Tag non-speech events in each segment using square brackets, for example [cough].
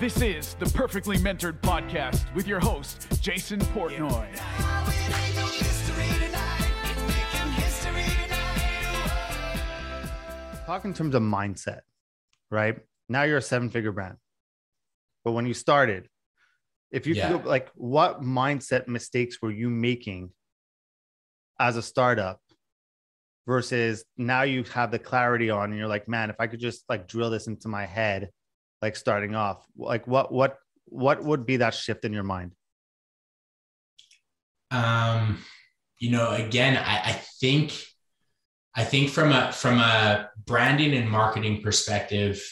This is the Perfectly Mentored Podcast with your host, Jason Portnoy. Talk in terms of mindset, right? Now you're a seven figure brand. But when you started, if you Yeah. feel like what mindset mistakes were you making as a startup versus now you have the clarity on and you're like, man, if I could just like drill this into my head, like starting off, like what what what would be that shift in your mind? um you know again I, I think i think from a from a branding and marketing perspective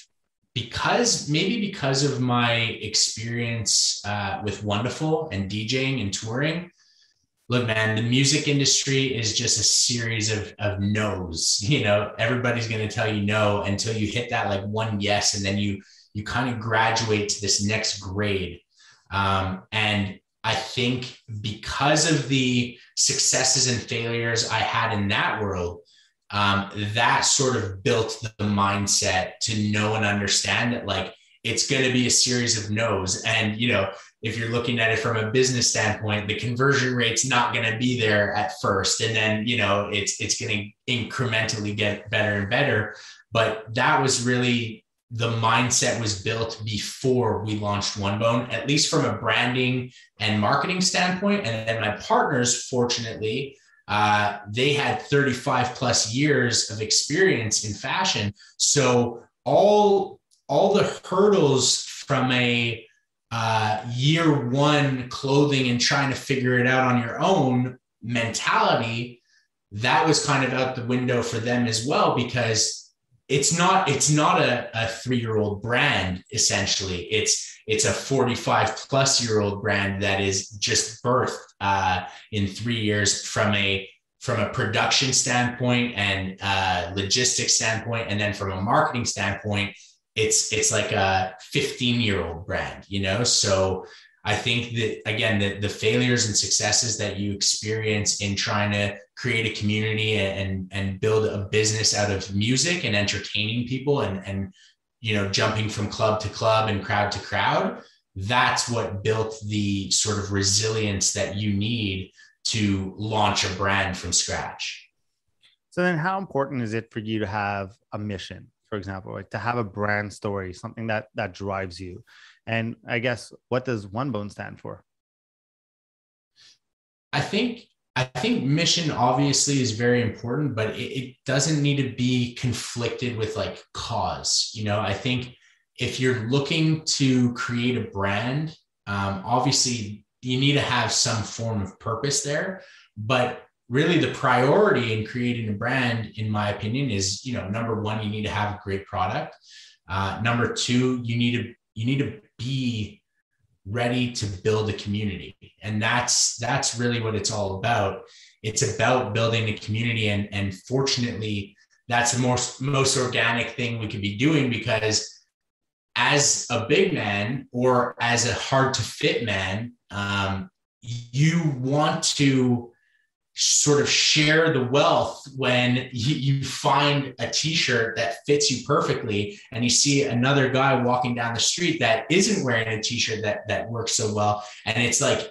because maybe because of my experience uh, with wonderful and djing and touring look man the music industry is just a series of of no's [laughs] you know everybody's going to tell you no until you hit that like one yes and then you you kind of graduate to this next grade um, and I think because of the successes and failures I had in that world, um, that sort of built the mindset to know and understand that like it's going to be a series of no's. And, you know, if you're looking at it from a business standpoint, the conversion rate's not going to be there at first. And then, you know, it's, it's going to incrementally get better and better. But that was really the mindset was built before we launched One Bone, at least from a branding and marketing standpoint. And then my partners, fortunately, uh, they had 35 plus years of experience in fashion. So all all the hurdles from a uh, year one clothing and trying to figure it out on your own mentality, that was kind of out the window for them as well because it's not it's not a, a three-year-old brand essentially. It's it's a 45 plus year old brand that is just birthed uh, in three years from a from a production standpoint and uh, logistics standpoint. And then from a marketing standpoint it's it's like a 15 year old brand you know? So i think that again the, the failures and successes that you experience in trying to create a community and and build a business out of music and entertaining people and and you know jumping from club to club and crowd to crowd that's what built the sort of resilience that you need to launch a brand from scratch. So then how important is it for you to have a mission, for example, like to have a brand story, something that that drives you? And I guess what does One Bone stand for? I think I think mission obviously is very important, but it, it, doesn't need to be conflicted with like cause. You know, I think if you're looking to create a brand, um, obviously you need to have some form of purpose there. But really, the priority in creating a brand, in my opinion, is you know number one, you need to have a great product. Uh, number two, you need to you need to be ready to build a community. And that's that's really what it's all about. It's about building a community. And and fortunately that's the most most organic thing we could be doing because as a big man or as a hard to fit man um, you want to sort of share the wealth when you, find a t-shirt that fits you perfectly and you see another guy walking down the street that isn't wearing a t-shirt that that works so well. And it's like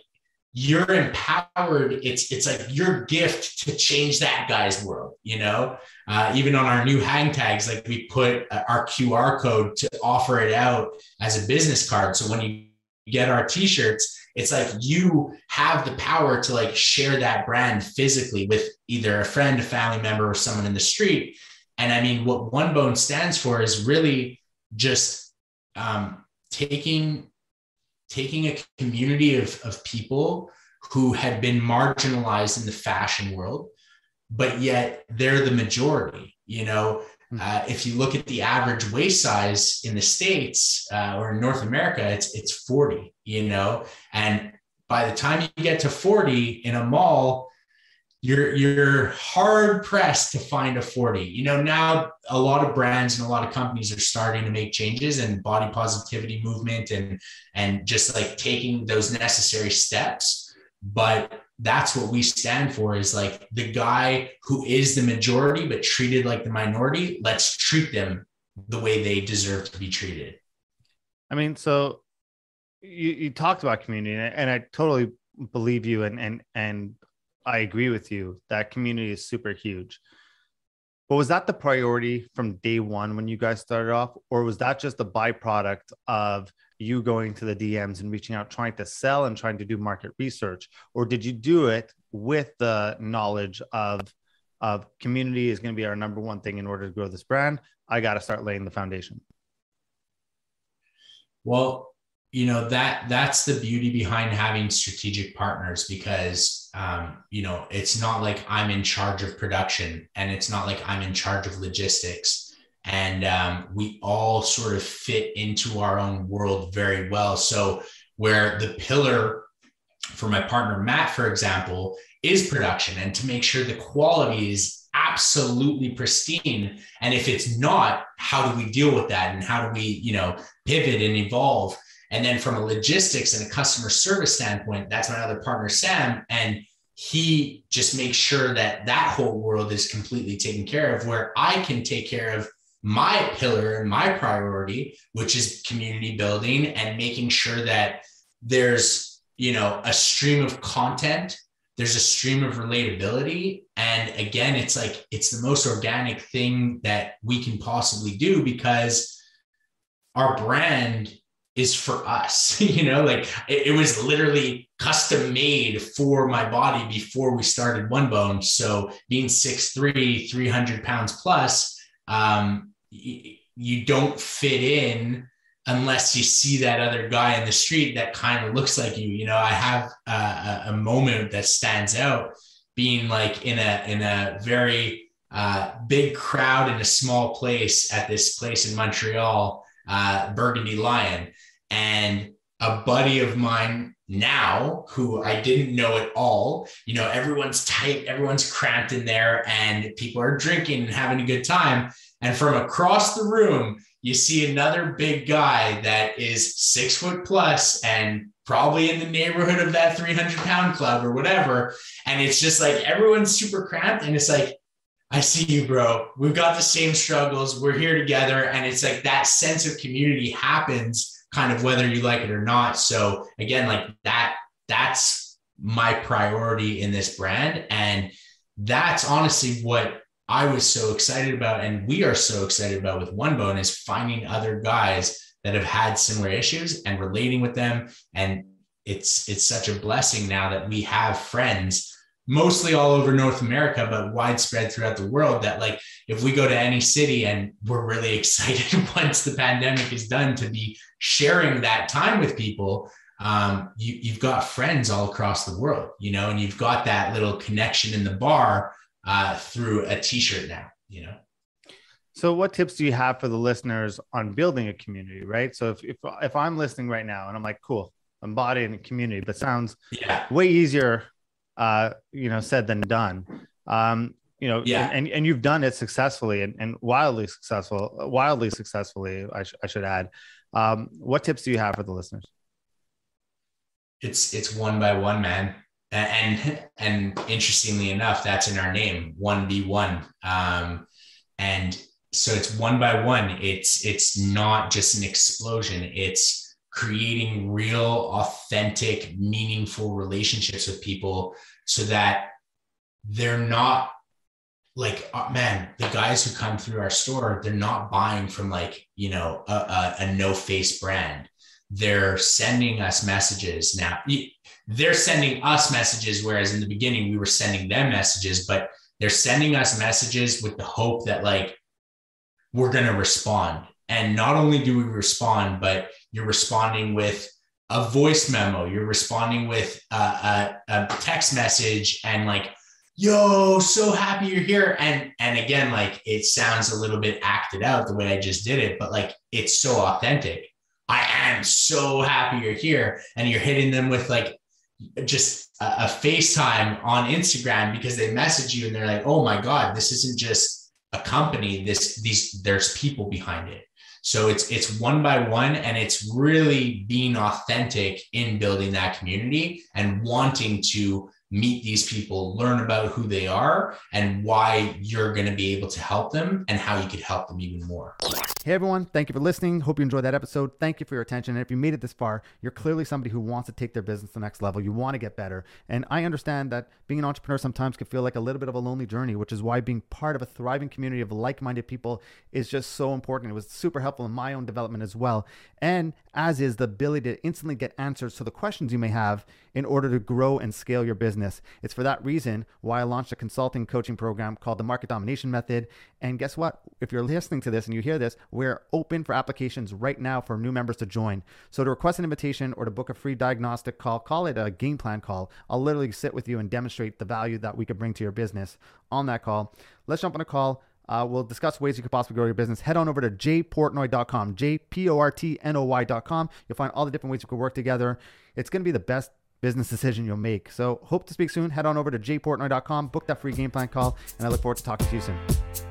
you're empowered. It's it's like your gift to change that guy's world you know? Uh, even on our new hang tags like we put uh, our qr code to offer it out as a business card. So when you get our t-shirts it's like you have the power to like share that brand physically with either a friend a family member or someone in the street. And i mean what one bone stands for is really just um, taking taking a community of, of people who had been marginalized in the fashion world but yet they're the majority you know uh, if you look at the average waist size in the states uh, or in North America, it's it's 40. You know, and by the time you get to 40 in a mall, you're you're hard pressed to find a 40. You know, now a lot of brands and a lot of companies are starting to make changes and body positivity movement and and just like taking those necessary steps. But that's what we stand for is like the guy who is the majority but treated like the minority let's treat them the way they deserve to be treated I mean, so you, you talked about community and I totally believe you and and and I agree with you that community is super huge. But was that the priority from day one when you guys started off, or was that just a byproduct of you going to the DMs and reaching out, trying to sell and trying to do market research, or did you do it with the knowledge of of community is going to be our number one thing in order to grow this brand? I got to start laying the foundation. Well, you know that that's the beauty behind having strategic partners because um, you know it's not like i'm in charge of production and it's not like i'm in charge of logistics and um, we all sort of fit into our own world very well. So where the pillar for my partner matt for example is production and to make sure the quality is absolutely pristine. And if it's not how do we deal with that and how do we you know pivot and evolve? And then from a logistics and a customer service standpoint, that's my other partner, Sam. And he just makes sure that that whole world is completely taken care of, where I can take care of my pillar and my priority, which is community building and making sure that there's, you know, a stream of content, there's a stream of relatability. And again, it's like, it's the most organic thing that we can possibly do because our brand is for us [laughs] you know like it, it, was literally custom made for my body before we started one bone so being 6'3 300 pounds plus um, you don't fit in unless you see that other guy in the street that kind of looks like you you know i have a, a moment that stands out being like in a in a very uh, big crowd in a small place at this place in montreal uh, burgundy lion and a buddy of mine now who I didn't know at all. You know, everyone's tight, everyone's cramped in there, and people are drinking and having a good time. And from across the room, you see another big guy that is six foot plus and probably in the neighborhood of that 300 pound club or whatever. And it's just like everyone's super cramped. And it's like, I see you, bro. We've got the same struggles. We're here together. And it's like that sense of community happens kind of whether you like it or not. So again, like that, that's my priority in this brand. And that's honestly what I was so excited about. And we are so excited about with One Bone is finding other guys that have had similar issues and relating with them. And it's it's such a blessing now that we have friends mostly all over North America, but widespread throughout the world. That like if we go to any city and we're really [laughs] excited once the pandemic is done to be sharing that time with people, um, you, you've got friends all across the world, you know, and you've got that little connection in the bar uh, through a T-shirt now, you know. So, what tips do you have for the listeners on building a community? Right. So, if if, if I'm listening right now and I'm like, cool, I'm embodying a community, but sounds yeah. way easier uh, you know, said than done. Um, you know, yeah. and, and you've done it successfully and, and wildly successful, wildly successfully, I, sh- I should add. Um, what tips do you have for the listeners? It's, it's one by one, man. And, and interestingly enough, that's in our name, one be one. Um, and so it's one by one. It's, it's not just an explosion. It's, creating real, authentic, meaningful relationships with people so that they're not like uh, man the guys who come through our store they're not buying from like you know a, a, a no face brand they're sending us messages now they're sending us messages whereas in the beginning we were sending them messages but they're sending us messages with the hope that like we're going to respond and not only do we respond but you're responding with a voice memo, you're responding with a, a, a text message and like, yo, so happy you're here. And and again, like it sounds a little bit acted out the way I just did it, but like it's so authentic. I am so happy you're here. And you're hitting them with like just a, a FaceTime on Instagram because they message you and they're like, oh my God, this isn't just a company. This these there's people behind it. So it's it's one by one and it's really being authentic in building that community and wanting to meet these people, learn about who they are and why you're going to be able to help them and how you could help them even more. Hey everyone, thank you for listening. Hope you enjoyed that episode. Thank you for your attention. And if you made it this far, you're clearly somebody who wants to take their business to the next level. You want to get better. And I understand that being an entrepreneur sometimes can feel like a little bit of a lonely journey, which is why being part of a thriving community of like minded people is just so important. It was super helpful in my own development as well. And as is the ability to instantly get answers to the questions you may have in order to grow and scale your business. It's for that reason why I launched a consulting coaching program called the Market Domination Method. And guess what? If you're listening to this and you hear this, we're open for applications right now for new members to join. So to request an invitation or to book a free diagnostic call, call it a game plan call. I'll literally sit with you and demonstrate the value that we could bring to your business on that call. Let's jump on a call. Uh, we'll discuss ways you could possibly grow your business. Head on over to jportnoy.com, J-P-O-R-T-N-O-Y.com. You'll find all the different ways you could work together. It's going to be the best business decision you'll make. So hope to speak soon. Head on over to jportnoy.com, book that free game plan call, and I look forward to talking to you soon.